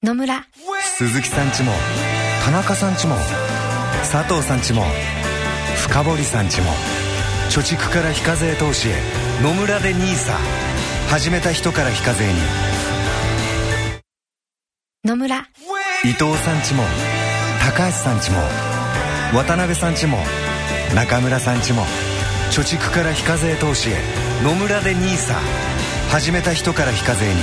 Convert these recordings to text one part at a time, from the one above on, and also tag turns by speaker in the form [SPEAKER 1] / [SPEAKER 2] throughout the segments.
[SPEAKER 1] 野村。
[SPEAKER 2] 鈴木さんちも田中さんちも佐藤さんちも深堀さんちも貯蓄から非課税投資へ野村で NISA 始めた人から非課税に。
[SPEAKER 1] 野村。
[SPEAKER 2] 伊藤さんちも高橋さんちも渡辺さんちも中村さんちも貯蓄から非課税投資へ野村で NISA 始めた人から非課税に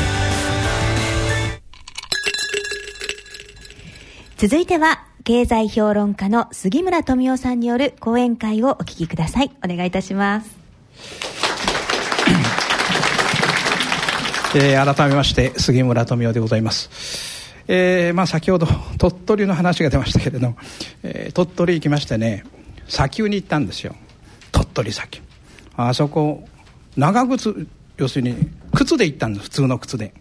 [SPEAKER 3] 続いては、経済評論家の杉村富夫さんによる講演会をお聞きください。お願いいたします。
[SPEAKER 4] えー改めまして杉村富夫でございます、えーまあ、先ほど鳥取の話が出ましたけれども、えー鳥取行きましてね砂丘に行ったんですよ。鳥取砂丘。あそこ長靴要するに靴で行ったんです普通の靴で。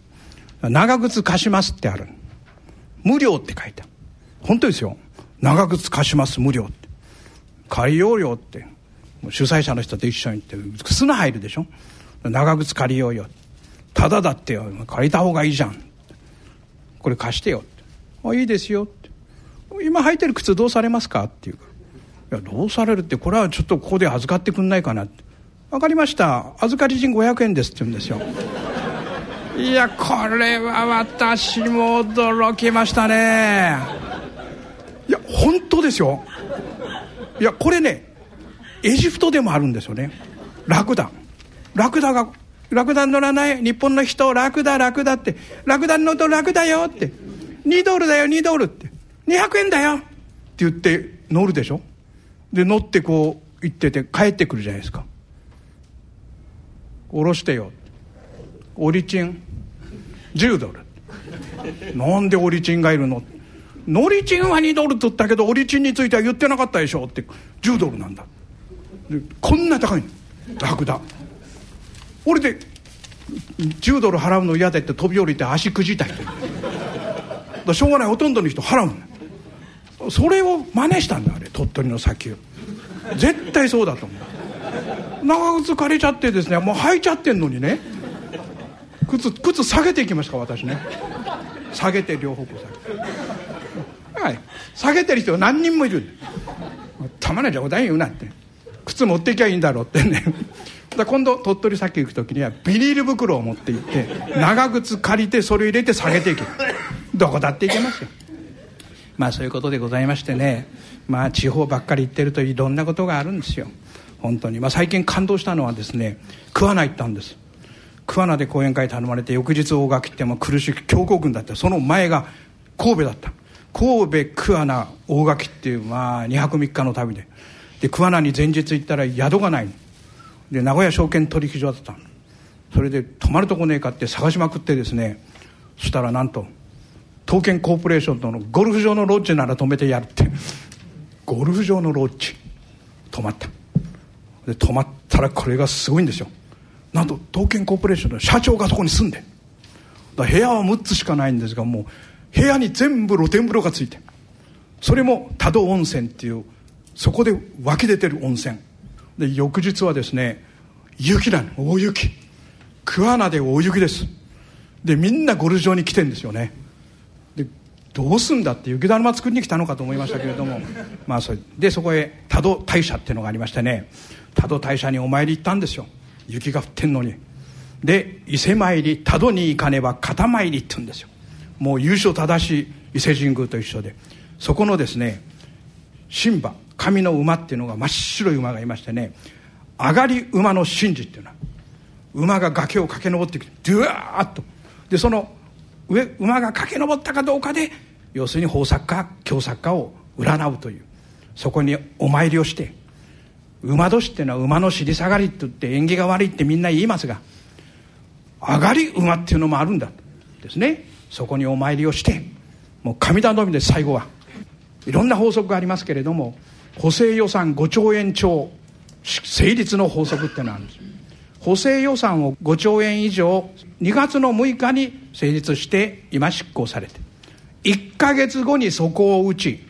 [SPEAKER 4] 長靴貸しますってある。無料って書いてある。本当ですよ。長靴貸します無料って。借りようよって。主催者の人と一緒に行って砂入るでしょ。長靴借りようよただだってよ。借りた方がいいじゃん。これ貸してよって。あいいですよって。今履いてる靴どうされますかっていう。かいやどうされるって。これはちょっとここで預かってくんないかなって。分かりました。預かり金500円ですって言うんですよ。いやこれは私も驚きましたね。いや本当ですよ。いやこれねエジプトでもあるんですよね。ラクダ。ラクダがラクダ乗らない日本の人ラクダラクダって。ラクダ乗ると楽だよって。2ドルだよ2ドルって。200円だよ。って言って乗るでしょ。で乗ってこう行ってて帰ってくるじゃないですか。下ろしてよ。オリチン。10ドル。なんでオリチンがいるのノリチンは2ドルって言ったけどオリチンについては言ってなかったでしょって10ドルなんだ。こんな高いの。ラクダ。俺で10ドル払うの嫌だって飛び降りて足くじた人。だしょうがないほとんどの人払うのそれを真似したんだあれ鳥取の砂丘。絶対そうだと思う。長靴借りちゃってですねもう履いちゃってんのにね。靴靴下げていきました私ね。下げて両方向下げて。はい。下げてる人何人もいる。たまに冗談言うなって。靴持ってきゃいいんだろうってね。だ今度鳥取砂丘行く時にはビニール袋を持って行って長靴借りてそれ入れて下げていけ。どこだって行けますよ。まあそういうことでございましてね。まあ地方ばっかり行ってるといろんなことがあるんですよ。本当に、まあ、最近感動したのはですね桑名行ったんです。桑名で講演会頼まれて翌日大垣っても苦しい強行軍だった。その前が神戸だった。神戸桑名大垣っていうまあ2泊3日の旅で。で桑名に前日行ったら宿がない。で名古屋証券取引所だった。それで泊まるとこねえかって探しまくってですね。そしたらなんと東建コーポレーションとのゴルフ場のロッジなら泊めてやるって。ゴルフ場のロッジ。泊まった。で泊まったらこれがすごいんですよ。なんと東建コーポレーションの社長がそこに住んで。部屋は6つしかないんですがもう部屋に全部露天風呂がついて。それも多度温泉っていうそこで湧き出てる温泉。で翌日はですね雪なの大雪。桑名で大雪です。でみんなゴルフ場に来てんですよね。でどうすんだって雪だるま作りに来たのかと思いましたけれども。まあそれでそこへ多度大社っていうのがありましてね。多度大社にお参り行ったんですよ。雪が降ってんのに。で伊勢参り多度に行かねば肩参りって言うんですよ。もう優勝正しい伊勢神宮と一緒で。そこのですね神馬神の馬っていうのが真っ白い馬がいましてね上がり馬の神事っていうのは馬が崖を駆け上ってきてドゥワーッと。でその上馬が駆け上ったかどうかで要するに豊作か凶作かを占うという。そこにお参りをして馬年っていうのは馬の尻下がりって言って縁起が悪いってみんな言いますが上がり馬っていうのもあるんだですね。そこにお参りをしてもう神頼みで最後はいろんな法則がありますけれども補正予算5兆円超成立の法則っていうのがあるんです。補正予算を5兆円以上2月の6日に成立して今執行されて1か月後にそこを打ち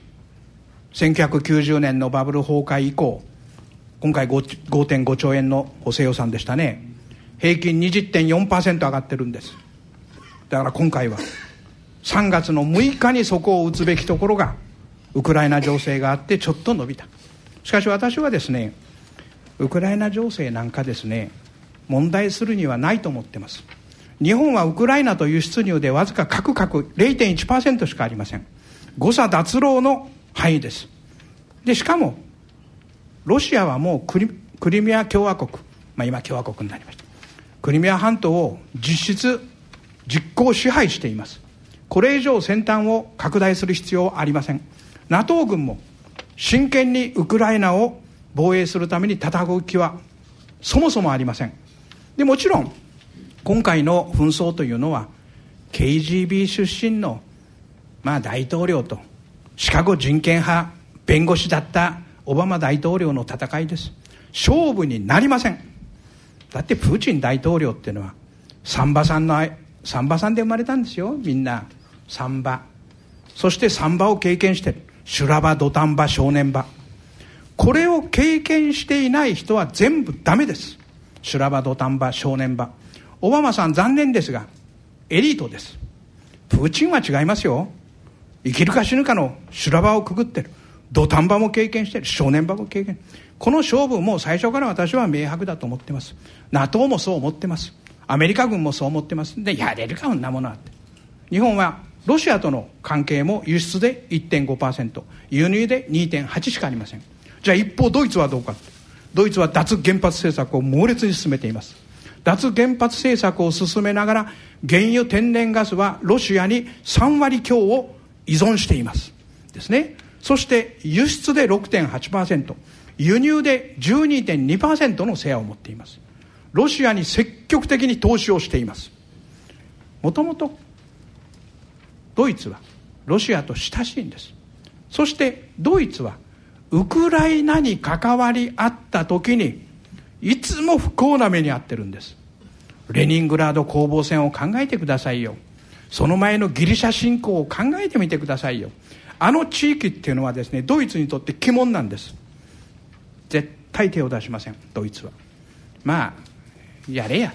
[SPEAKER 4] 1990年のバブル崩壊以降今回5.5兆円の補正予算でしたね。平均20.4%上がってるんです。だから今回は3月の6日にそこを打つべきところがウクライナ情勢があってちょっと伸びた。しかし私はですねウクライナ情勢なんかですね問題するにはないと思ってます。日本はウクライナと輸出入でわずか各々0.1%しかありません。誤差脱漏の範囲です。でしかもロシアはもうクリクリミア共和国、まあ、今共和国になりました。クリミア半島を実質実効支配しています。これ以上先端を拡大する必要はありません。NATO 軍も真剣にウクライナを防衛するために戦う気はそもそもありません。でもちろん今回の紛争というのは KGB 出身の、まあ、大統領とシカゴ人権派弁護士だったオバマ大統領の戦いです。勝負になりません。だってプーチン大統領っていうのはサンバさんのサンバさんで生まれたんですよ。みんなサンバ。そしてサンバを経験してる。修羅場土壇場正念場。これを経験していない人は全部ダメです。修羅場土壇場正念場。オバマさん残念ですがエリートです。プーチンは違いますよ。生きるか死ぬかの修羅場をくぐってる。土壇場も経験している正念場も経験。この勝負も最初から私は明白だと思ってます。NATO もそう思ってます。アメリカ軍もそう思ってます。でやれるかそんなものはって。日本はロシアとの関係も輸出で1.5%輸入で2.8しかありません。じゃあ一方ドイツはどうかドイツは脱原発政策を猛烈に進めています。脱原発政策を進めながら原油天然ガスはロシアに3割強を依存しています。ですね。そして輸出で6.8%輸入で12.2%のシェアを持っています。ロシアに積極的に投資をしています。もともとドイツはロシアと親しいんです。そしてドイツはウクライナに関わり合った時にいつも不幸な目に遭ってるんです。レニングラード攻防戦を考えてくださいよ。その前のギリシャ侵攻を考えてみてくださいよ。あの地域っていうのはですねドイツにとって鬼門なんです。絶対手を出しませんドイツは。まあやれや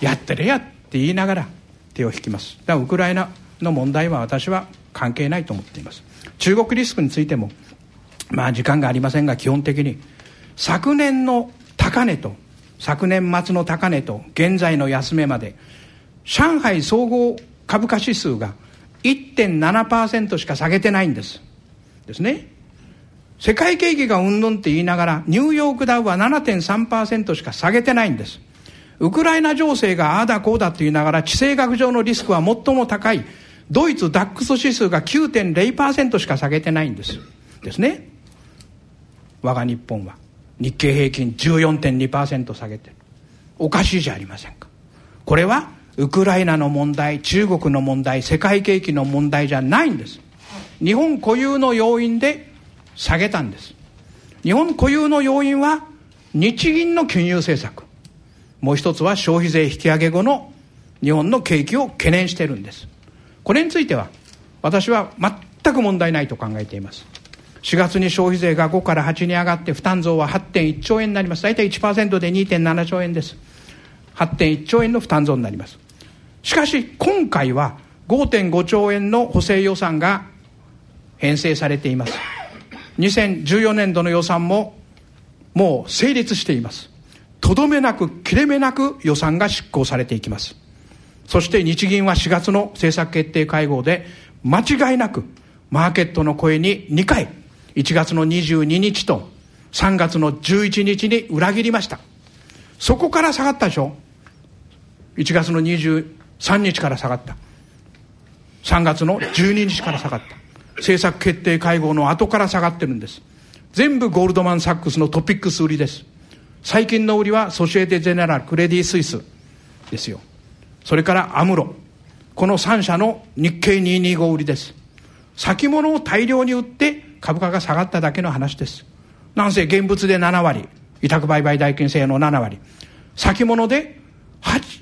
[SPEAKER 4] やってれやって言いながら手を引きます。だからウクライナの問題は私は関係ないと思っています。中国リスクについてもまあ時間がありませんが基本的に昨年の高値と昨年末の高値と現在の安値まで上海総合株価指数が1.7%しか下げてないんです。ですね。世界景気がうんぬんって言いながらニューヨークダウは7.3%しか下げてないんです。ウクライナ情勢がああだこうだって言いながら地政学上のリスクは最も高い。ドイツダックス指数が9.0%しか下げてないんです。ですね。我が日本は。日経平均14.2%下げてる。おかしいじゃありませんか。これはウクライナの問題中国の問題世界景気の問題じゃないんです。日本固有の要因で下げたんです。日本固有の要因は日銀の金融政策。もう一つは消費税引き上げ後の日本の景気を懸念してるんです。これについては私は全く問題ないと考えています。4月に消費税が5から8に上がって負担増は8.1兆円になります。大体1%で2.7兆円です。8.1兆円の負担増になります。しかし今回は5.5兆円の補正予算が編成されています。2014年度の予算ももう成立しています。とどめなく切れ目なく予算が執行されていきます。そして日銀は4月の政策決定会合で間違いなくマーケットの声に2回1月の22日と3月の11日に裏切りました。そこから下がったでしょ。1月の22 3日から下がった。3月の12日から下がった。政策決定会合の後から下がってるんです。全部ゴールドマン・サックスのトピックス売りです。最近の売りはソシエテ・ジェネラルクレディ・スイスですよ。それからアムロ。この3社の日経225売りです。先物を大量に売って株価が下がっただけの話です。なんせ現物で7割。委託売買代金制の7割。先物で 8,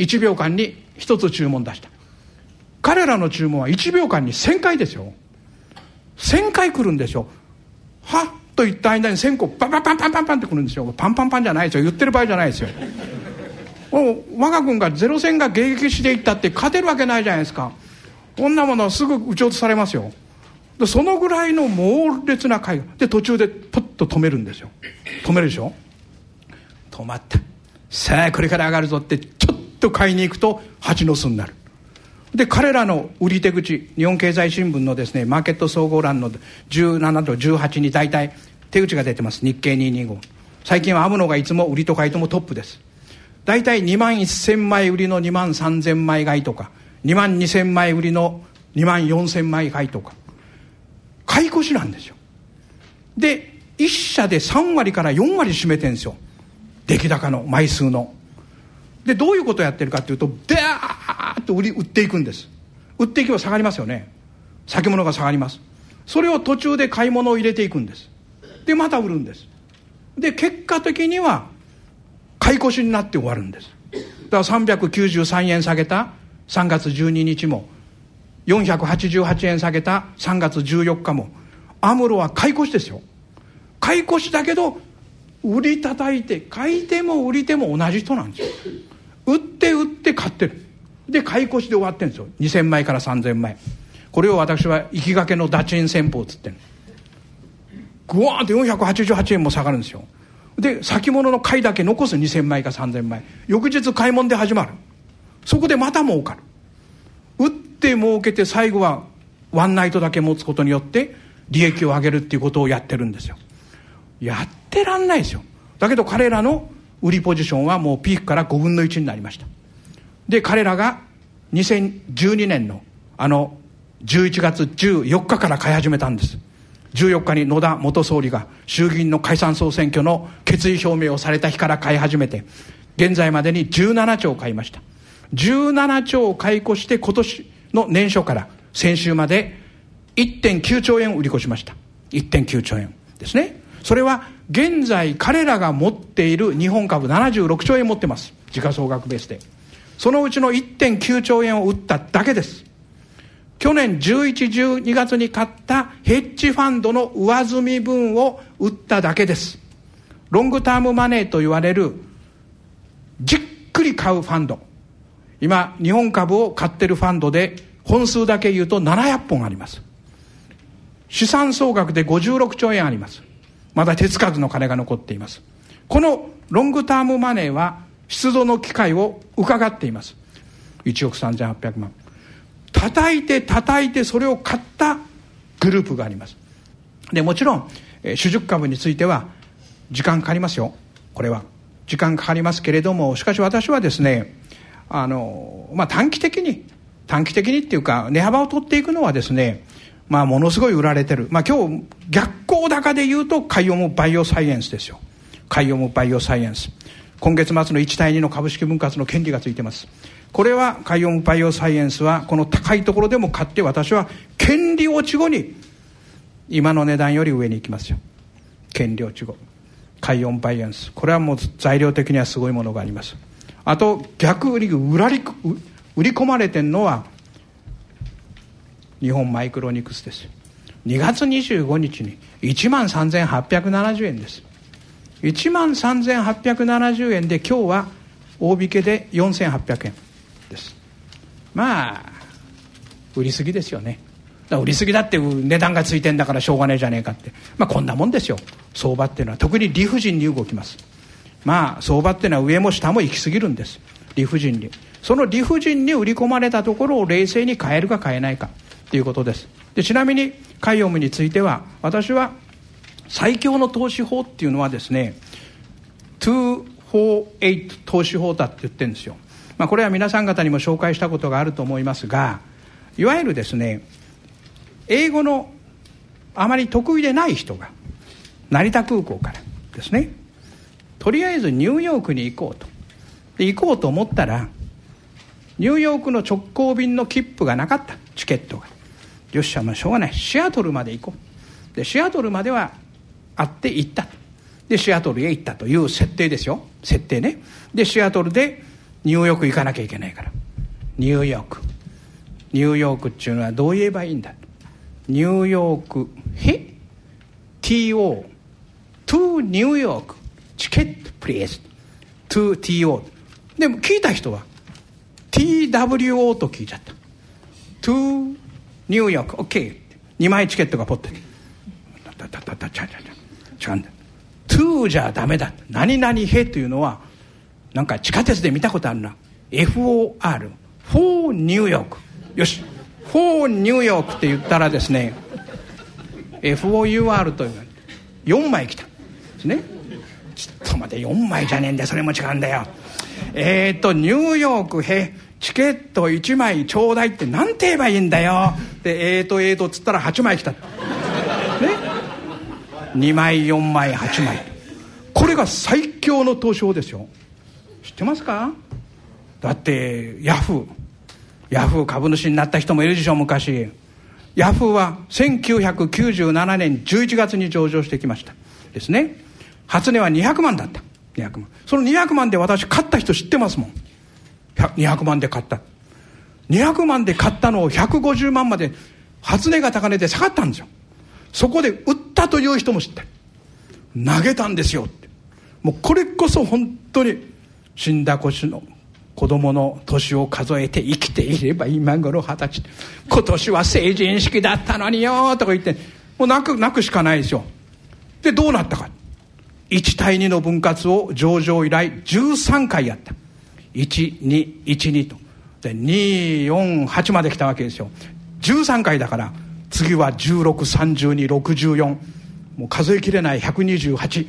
[SPEAKER 4] 1秒間に1つ注文出した。彼らの注文は1秒間に1000回ですよ。1000回来るんですよ。はっと言った間に1000個パンパンパンパンパンパンって来るんですよ。パンパンパンじゃないですよ。言ってる場合じゃないですよ。我が軍がゼロ戦が迎撃していったって勝てるわけないじゃないですか。こんなものはすぐ撃ち落とされますよ。でそのぐらいの猛烈な海で途中でポッと止めるんですよ。止めるでしょ？止まった。さあこれから上がるぞってと買いに行くと蜂の巣になる。で彼らの売り手口日本経済新聞のですねマーケット総合欄の17と18に大体手口が出てます。日経225最近はアムノがいつも売りと買いともトップです。大体2万1000枚売りの2万3000枚買いとか2万2000枚売りの2万4000枚買いとか。買い越しなんですよ。で1社で3割から4割占めてるんですよ。出来高の枚数の。でどういうことをやってるかっていうとダーッと売り売っていくんです。売っていけば下がりますよね。先物が下がります。それを途中で買い物を入れていくんです。でまた売るんです。で結果的には買い越しになって終わるんです。だから393円下げた3月12日も488円下げた3月14日もアムロは買い越しですよ。買い越しだけど売り叩いて買いても売りても同じ人なんです。よ売って売って買ってる。で買い越しで終わってるんですよ。2000枚から3000枚。これを私は行きがけのダチン戦法っつってるグワーンって488円も下がるんですよ。で先物の買いだけ残す。2000枚か3000枚。翌日買い物で始まる。そこでまた儲かる。売って儲けて最後はワンナイトだけ持つことによって利益を上げるっていうことをやってるんですよ。やってらんないですよ。だけど彼らの売りポジションはもうピークから5分の1になりました。で彼らが2012年のあの11月14日から買い始めたんです。14日に野田元総理が衆議院の解散総選挙の決意表明をされた日から買い始めて現在までに17兆買いました。17兆を買い越して今年の年初から先週まで1.9兆円売り越しました。1.9兆円ですね。それは現在彼らが持っている日本株76兆円持ってます。時価総額ベースで。そのうちの1.9兆円を売っただけです。去年11、12月に買ったヘッジファンドの上積み分を売っただけです。ロングタームマネーと言われるじっくり買うファンド。今日本株を買ってるファンドで本数だけ言うと700本あります。資産総額で56兆円あります。まだ手つかずの金が残っています。このロングタームマネーは出土の機会を伺っています。1億3800万。叩いて叩いてそれを買ったグループがあります。でもちろん、主軸株については時間かかりますよ。これは。時間かかりますけれどもしかし私はですねあの、まあ、短期的に短期的にっていうか値幅を取っていくのはですねまあ、ものすごい売られてる。まあ、今日、逆行高で言うと、カイオムバイオサイエンスですよ。カイオムバイオサイエンス。今月末の1対2の株式分割の権利がついてます。これは、カイオムバイオサイエンスは、この高いところでも買って、私は、権利落ち後に、今の値段より上に行きますよ。権利落ち後。カイオムバイオンス。これはもう材料的にはすごいものがあります。あと、逆売り、売り、売り込まれてるのは、日本マイクロニクスです。2月25日に1万3870円です。1万3870円で今日は大引けで4800円です。まあ売りすぎですよね。売りすぎだって値段がついてんだからしょうがねえじゃねえかって。まあこんなもんですよ。相場っていうのは。特に理不尽に動きます。まあ相場っていうのは上も下も行き過ぎるんです。理不尽に。その理不尽に売り込まれたところを冷静に変えるか変えないか。ということです。でちなみにカイオムについては私は最強の投資法っていうのはですね248投資法だって言ってるんですよ、まあ、これは皆さん方にも紹介したことがあると思いますがいわゆるですね英語のあまり得意でない人が成田空港からですねとりあえずニューヨークに行こうと。で行こうと思ったらニューヨークの直行便の切符がなかった。チケットが。よっしゃまあしょうがない。シアトルまで行こう。でシアトルまでは会って行った。でシアトルへ行ったという設定ですよ。設定ね。でシアトルでニューヨーク行かなきゃいけないから。ニューヨーク。ニューヨークっていうのはどう言えばいいんだ。ニューヨークへ TO to ニューヨークチケットプレイス。To TO でも聞いた人は TWO と聞いちゃった。To ニューヨーク OK2 枚チケットがポッてたたたたちゃちゃちゃ違う。んだ to じゃダメだ。何々へというのはなんか地下鉄で見たことあるな。FOR for ニューヨーク。よし。for ニューヨークって言ったらですね FOUR という4枚来た。ですね。ちょっと待って4枚じゃねえんだよ。それも違うんだよ。えっ、ー、とニューヨークへ。チケット1枚ちょうだいって何て言えばいいんだよ。でえーとえーとっつったら8枚来た。ね？2枚4枚8枚。これが最強の東証ですよ。知ってますか？だってヤフー。ヤフー株主になった人もいるでしょ昔。ヤフーは1997年11月に上場してきました。ですね。初値は200万だった。200万。その200万で私買った人知ってますもん。200万で買った。200万で買ったのを150万まで初値が高値で下がったんですよ。そこで売ったという人も知って投げたんですよって。もうこれこそ本当に死んだ腰の子供の年を数えて生きていれば今頃二十歳。今年は成人式だったのによとか言ってもう泣く泣くしかないですよ。でどうなったか。1対2の分割を上場以来13回やった。1212と。で248まで来たわけですよ。13回だから次は163264もう数えきれない128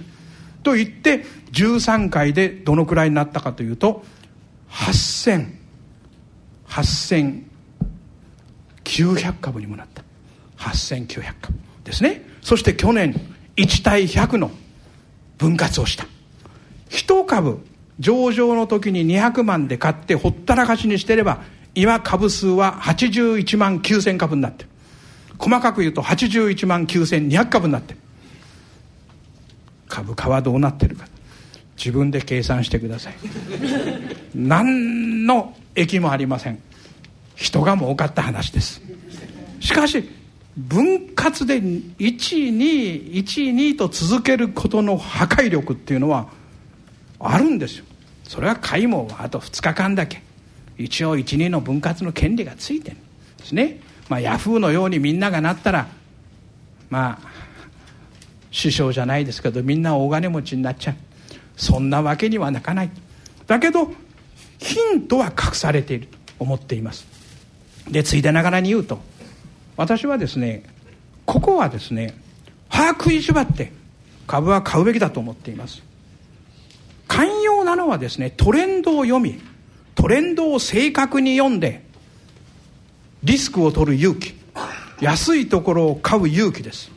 [SPEAKER 4] と言って13回でどのくらいになったかというと8000 8900株にもなった。8900株。ですね。そして去年1対100の分割をした。1株上場の時に200万で買ってほったらかしにしてれば今株数は81万9000株になってる。細かく言うと81万9200株になってる。株価はどうなってるか。自分で計算してください。何の益もありません。人が儲かった話です。しかし分割で1212と続けることの破壊力っていうのはあるんですよ。それは買いもあと2日間だけ。一応12の分割の権利がついてるんですね。まあヤフーのようにみんながなったらまあ師匠じゃないですけどみんな大金持ちになっちゃう。そんなわけにはなかない。だけどヒントは隠されていると思っています。でついでながらに言うと私はですねここはですね把握いしばって株は買うべきだと思っています。寛容なのはですねトレンドを読みトレンドを正確に読んでリスクを取る勇気安いところを買う勇気です。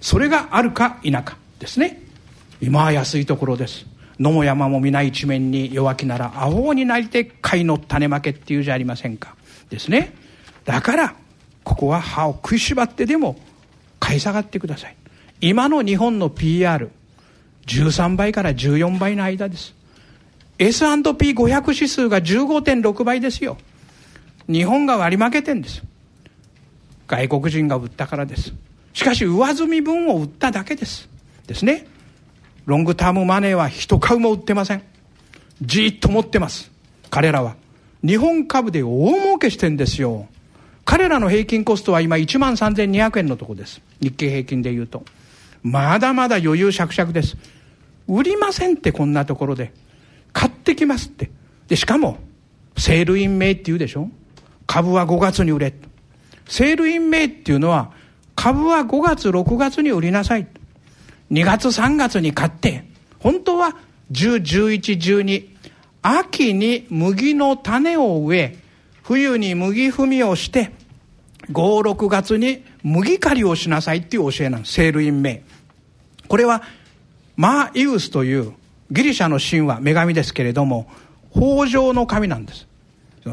[SPEAKER 4] それがあるか否かですね。今は安いところです。野も山も皆一面に弱気なら青王になりて買いの種負けっていうじゃありませんか。ですね。だからここは歯を食いしばってでも買い下がってください。今の日本の PR 13倍から14倍の間です。S&P500 指数が15.6倍ですよ。日本が割り負けてんです。外国人が売ったからです。しかし上積み分を売っただけです。ですね。ロングタームマネーは一株も売ってません。じっと持ってます。彼らは。日本株で大儲けしてんですよ。彼らの平均コストは今1万3200円のとこです。日経平均で言うと。まだまだ余裕しゃくしゃくです。売りませんってこんなところで。買ってきますって。で、しかも、 Sell in May って言うでしょ？株は5月に売れ。 Sell in May っていうのは、株は5月、6月に売りなさい。2月、3月に買って、本当は10、11、12、秋に麦の種を植え、冬に麦踏みをして、5、6月に麦刈りをしなさいっていう教えなんです。 Sell in May。これはマーイウスというギリシャの神話、女神ですけれども、豊穣の神なんです。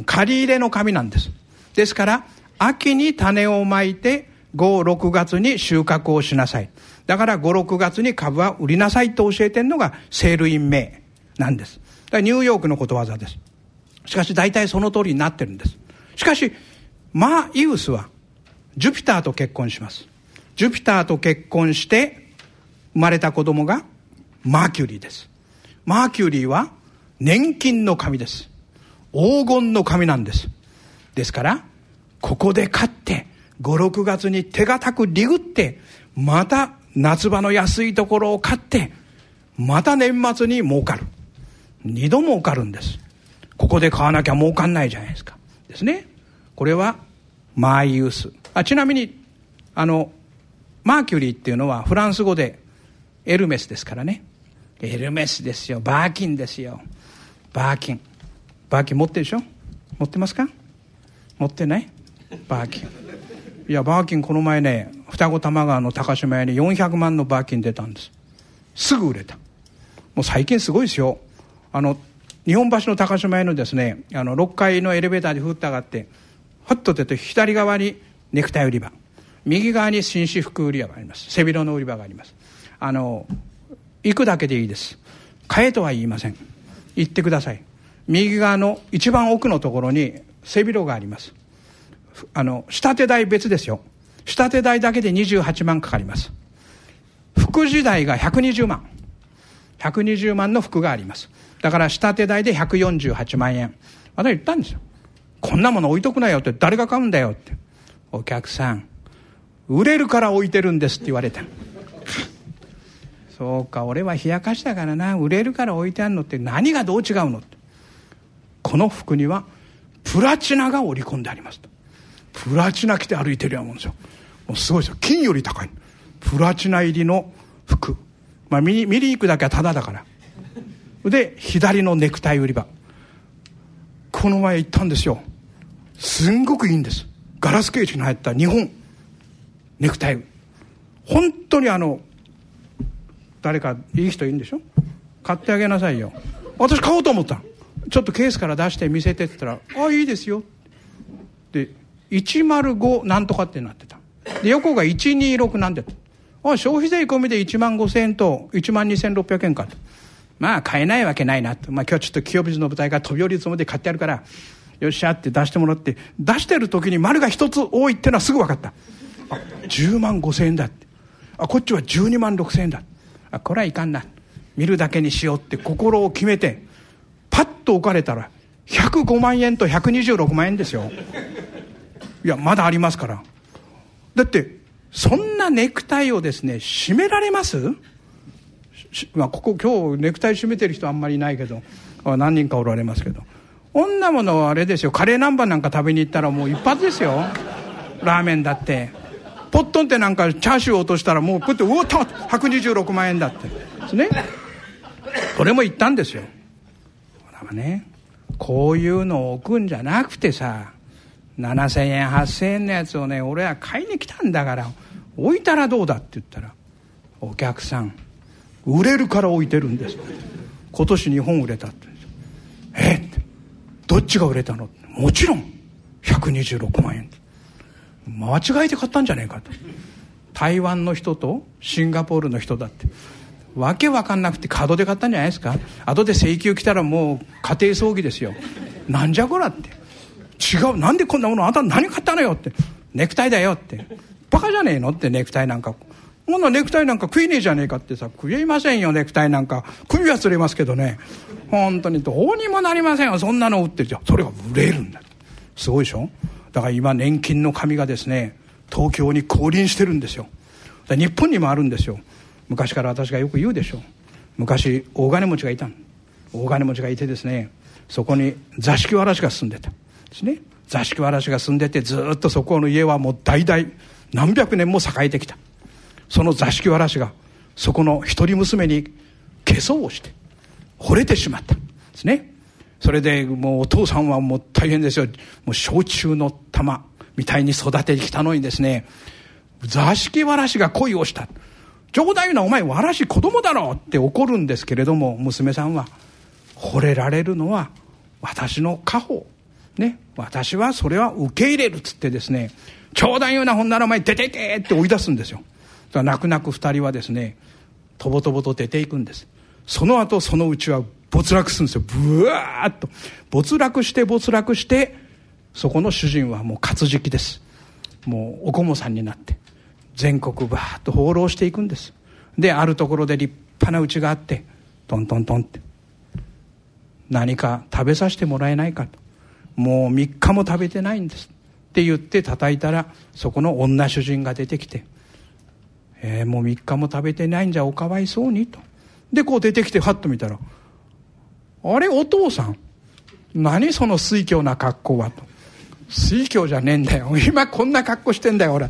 [SPEAKER 4] 刈り入れの神なんです。ですから、秋に種をまいて56月に収穫をしなさい。だから56月に株は売りなさいと教えてるのが Sell in May なんです。だからニューヨークのことわざです。しかし大体その通りになってるんです。しかしマーイウスはジュピターと結婚します。ジュピターと結婚して生まれた子供がマーキュリーです。マーキュリーは年金の神です。黄金の神なんです。ですからここで勝って56月に手堅くリグってまた夏場の安いところを買ってまた年末に儲かる。二度儲かるんです。ここで買わなきゃ儲かんないじゃないですか。ですね。これはマーユース。あちなみにあのマーキュリーっていうのはフランス語でエルメスですからね。エルメスですよ。バーキンですよ。バーキン。バーキン持ってるでしょ？持ってますか？持ってない？バーキン。いやバーキンこの前ね双子玉川の高島屋に400万のバーキン出たんです。すぐ売れた。もう最近すごいですよ。あの日本橋の高島屋のですねあの6階のエレベーターでふっと上がってふっと出て左側にネクタイ売り場。右側に紳士服売り場があります。背広の売り場があります。あの行くだけでいいです。買えとは言いません。行ってください。右側の一番奥のところに背広があります。あの仕立て代別ですよ。仕立て代だけで28万かかります。服時代が120万。120万の服があります。だから仕立て代で148万円。私言ったんですよ。こんなもの置いとくなよって誰が買うんだよって。お客さん売れるから置いてるんですって言われたそうか俺は冷やかしだからな。売れるから置いてあるのって何がどう違うのこの服にはプラチナが織り込んでありますと。プラチナ着て歩いてるようなもんですよ。もうすごいですよ。金より高い。プラチナ入りの服。まあ見に行くだけはタダだから。で左のネクタイ売り場。この前行ったんですよ。すんごくいいんです。ガラスケージに入った日本ネクタイ。本当にあの誰かいい人いるんでしょ？買ってあげなさいよ。私買おうと思った。ちょっとケースから出して見せてって言ったら「ああいいですよ」で105なんとかってなってた。で横が126なんであ消費税込みで1万5000円と1万2600円かと。まあ買えないわけないなと、まあ、今日はちょっと清水の舞台から飛び降りるつもりで買ってやるからよっしゃって出してもらって出してる時に丸が一つ多いってのはすぐ分かった。あ10万5000円だって。あこっちは12万6000円だあこれはいかんな。見るだけにしようって心を決めてパッと置かれたら105万円と126万円ですよ。いやまだありますから。だってそんなネクタイをですね締められます？まあ、ここ今日ネクタイ締めてる人あんまりいないけど何人かおられますけど。女ものはあれですよ。カレー南蛮なんか食べに行ったらもう一発ですよ。ラーメンだって。ポットンってなんかチャーシュー落としたらもうこうやってうおっと126万円だって。ですね。これも言ったんですよ。だからね。こういうのを置くんじゃなくてさ7000円8000円のやつをね俺は買いに来たんだから置いたらどうだって言ったらお客さん売れるから置いてるんです。今年日本売れたって。えっ？どっちが売れたの？もちろん126万円。間違えて買ったんじゃねえかと。台湾の人とシンガポールの人だって。わけわかんなくてカードで買ったんじゃないですか。後で請求来たらもう家庭葬儀ですよ。なんじゃこらって。違う。なんでこんなものあんた何買ったのよって。ネクタイだよって。バカじゃねえのってネクタイなんか。こんなネクタイなんか食えねえじゃねえかってさ。食えませんよネクタイなんか。首はつれますけどね。本当にどうにもなりませんよそんなの売って。じゃそれが売れるんだすごいでしょ？だから今年金の神がですね東京に降臨してるんですよ。日本にもあるんですよ。昔から私がよく言うでしょう。昔大金持ちがいた大金持ちがいてですねそこに座敷わらしが住んでた。ですね。座敷わらしが住んでてずっとそこの家はもう代々何百年も栄えてきた。その座敷わらしがそこの一人娘に化粧をして惚れてしまった。ですね。それでもうお父さんはもう大変ですよ。もう焼酎の玉みたいに育ててきたのにですね座敷わらしが恋をした。冗談言うのはお前わらし子供だろって怒るんですけれども娘さんは惚れられるのは私の家宝。ね。私はそれは受け入れるっつってですね冗談言うなほんならお前出ていけって追い出すんですよ。泣く泣く二人はですねとぼとぼと出ていくんです。その後そのうちは没落するんですよ。ブワーッと。没落して没落してそこの主人はもう活時期です。もうおこもさんになって全国バーッと放浪していくんです。であるところで立派な家があってトントントンって。何か食べさせてもらえないかと。もう3日も食べてないんです。って言って叩いたらそこの女主人が出てきて「えー、もう3日も食べてないんじゃおかわいそうに」と。でこう出てきてはっと見たら「あれお父さん？何その水教な格好は」と「水教じゃねえんだよ 今こんな格好してんだよ俺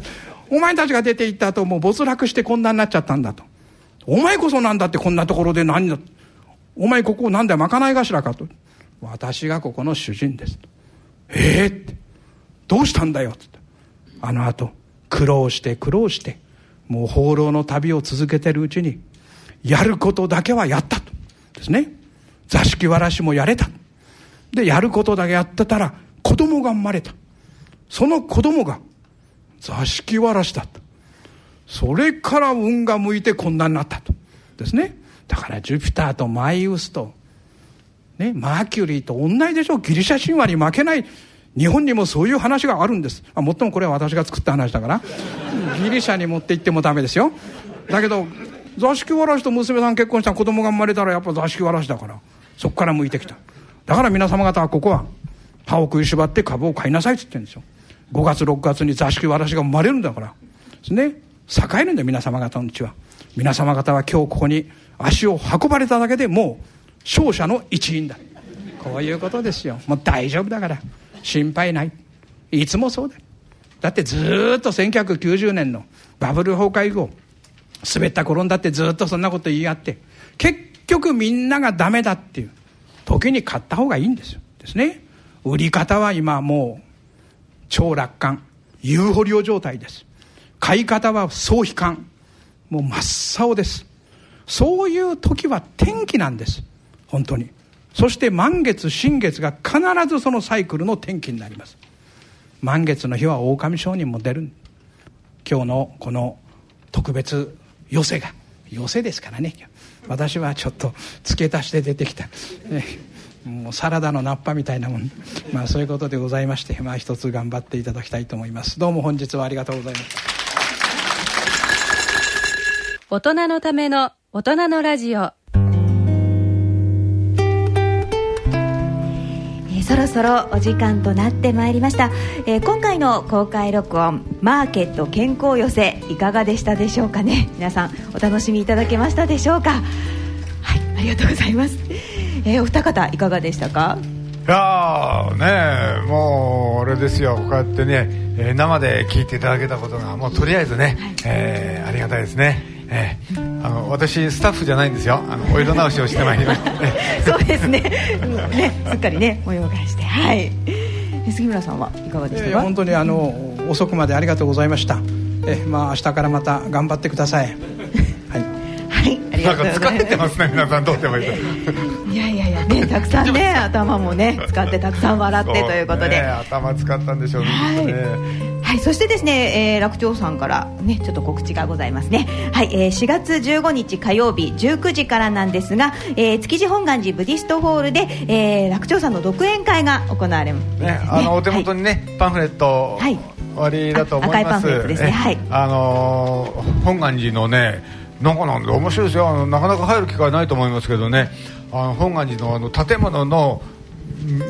[SPEAKER 4] お前たちが出て行った後もう没落してこんなになっちゃったんだ」と「お前こそなんだってこんなところで何だ」お前ここなんだよまかない頭かと。私がここの主人ですと。ええー、って。どうしたんだよって。あの後、苦労して苦労して、もう放浪の旅を続けてるうちに、やることだけはやったと。ですね。座敷わらしもやれた。で、やることだけやってたら、子供が生まれた。その子供が、座敷わらしだった。それから運が向いてこんなになったと。ですね。だからジュピターとマイウスと、ね、マーキュリーと同じでしょうギリシャ神話に負けない日本にもそういう話があるんです。あ、もっともこれは私が作った話だから。ギリシャに持って行ってもダメですよ。だけど、座敷わらしと娘さん結婚した子供が生まれたらやっぱ座敷わらしだから。そこから向いてきた。だから皆様方はここは歯を食いしばって株を買いなさいって言ってるんですよ。5月6月に座敷わらしが生まれるんだから。ですね。栄えるんだよ、皆様方のうちは。皆様方は今日ここに足を運ばれただけでもう勝者の一員だこういうことですよもう大丈夫だから心配ないいつもそうだだってずっと1990年のバブル崩壊後滑った転んだってずっとそんなこと言い合って結局みんながダメだっていう。時に買った方がいいんですよ。ですね。売り方は今もう超楽観。ユーフォリオ状態です。買い方は総悲観。もう真っ青です。そういう時は天気なんです。本当に。そして満月新月が必ずそのサイクルの天気になります。満月の日は狼商人も出る。今日のこの特別寄せが。寄せですからね私はちょっと付け足して出てきた、もうサラダのナッパみたいなもん。まあそういうことでございましてまあ一つ頑張っていただきたいと思います。どうも本日はありがとうございました
[SPEAKER 1] 大人のための大人のラジオ。
[SPEAKER 3] そろそろお時間となってまいりました、えー、今回の公開録音マーケット健康寄せいかがでしたでしょうかね？皆さんお楽しみいただけましたでしょうか？はいありがとうございます、えー、お二方いかがでしたか？
[SPEAKER 5] いやねもうあれですよ。こうやってね、えー、生で聞いていただけたことがもうとりあえずね、はい、えー、ありがたいですねえー、あの私スタッフじゃないんですよ。あのお色直しをしてまいりました。
[SPEAKER 3] そうですね。ねすっかりね模様替えして。はい。杉村さんはいかがでしたか？
[SPEAKER 4] 本当にあの遅くまでありがとうございました。えまあ明日からまた頑張ってください。
[SPEAKER 3] はい。はいありがとうございます。
[SPEAKER 5] 疲れてますね皆さんどうでもいい
[SPEAKER 3] いやいやいやねたくさんね 頭もね使ってたくさん笑ってということで、ね、
[SPEAKER 5] 頭使ったんでしょうね、はい
[SPEAKER 3] はい、そしてですね、えー、楽長さんからね、ちょっと告知がございますね。はい、えー、4月15日火曜日19時からなんですが、えー、築地本願寺ブディストホールで、えー、楽長さんの独演会が行われます、ね、
[SPEAKER 5] ね。あの、お手元にね、はい、パンフレット、はい、終わりだと思います。赤いパンフレットですね。はい。あのー、本願寺のね、なんかなんで面白いですよあのなかなか入る機会ないと思いますけどねあの本願寺のあの建物の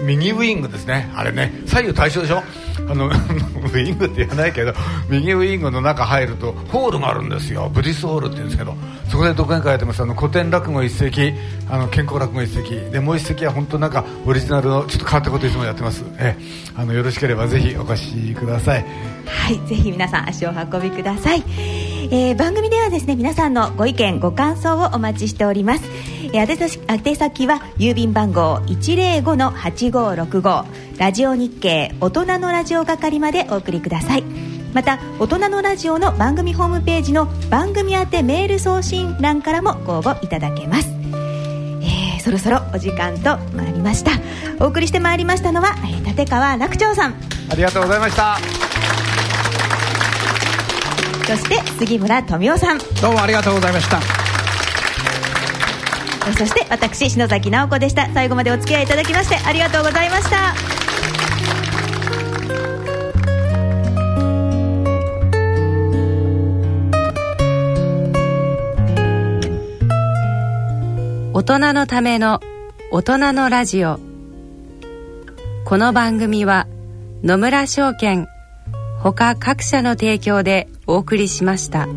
[SPEAKER 5] 右ウイングですねあれね左右対称でしょあの ウイングって言わないけど右ウイングの中入るとホールがあるんですよ。ブリスホールって言うんですけどそこで独演会やってますあの古典落語一席あの健康落語一席。でもう一席は本当なんかオリジナルのちょっと変わったこといつもやってます。えあのよろしければぜひお越しください。
[SPEAKER 3] はいぜひ皆さん足を運びください、えー、番組ではですね皆さんのご意見ご感想をお待ちしております。宛先は郵便番号105-8565ラジオ日経大人のラジオ係までお送りください。また大人のラジオの番組ホームページの番組宛てメール送信欄からもご応募いただけます、えー、そろそろお時間となりました。お送りしてまいりましたのは、えー、立川楽長さん。
[SPEAKER 5] ありがとうございました。
[SPEAKER 3] そして杉村富夫さん。
[SPEAKER 4] どうもありがとうございました。
[SPEAKER 3] そして私篠崎直子でした。最後までお付き合いいただきましてありがとうございました。
[SPEAKER 1] 大人のための大人のラジオ。この番組は野村証券他各社の提供でお送りしました。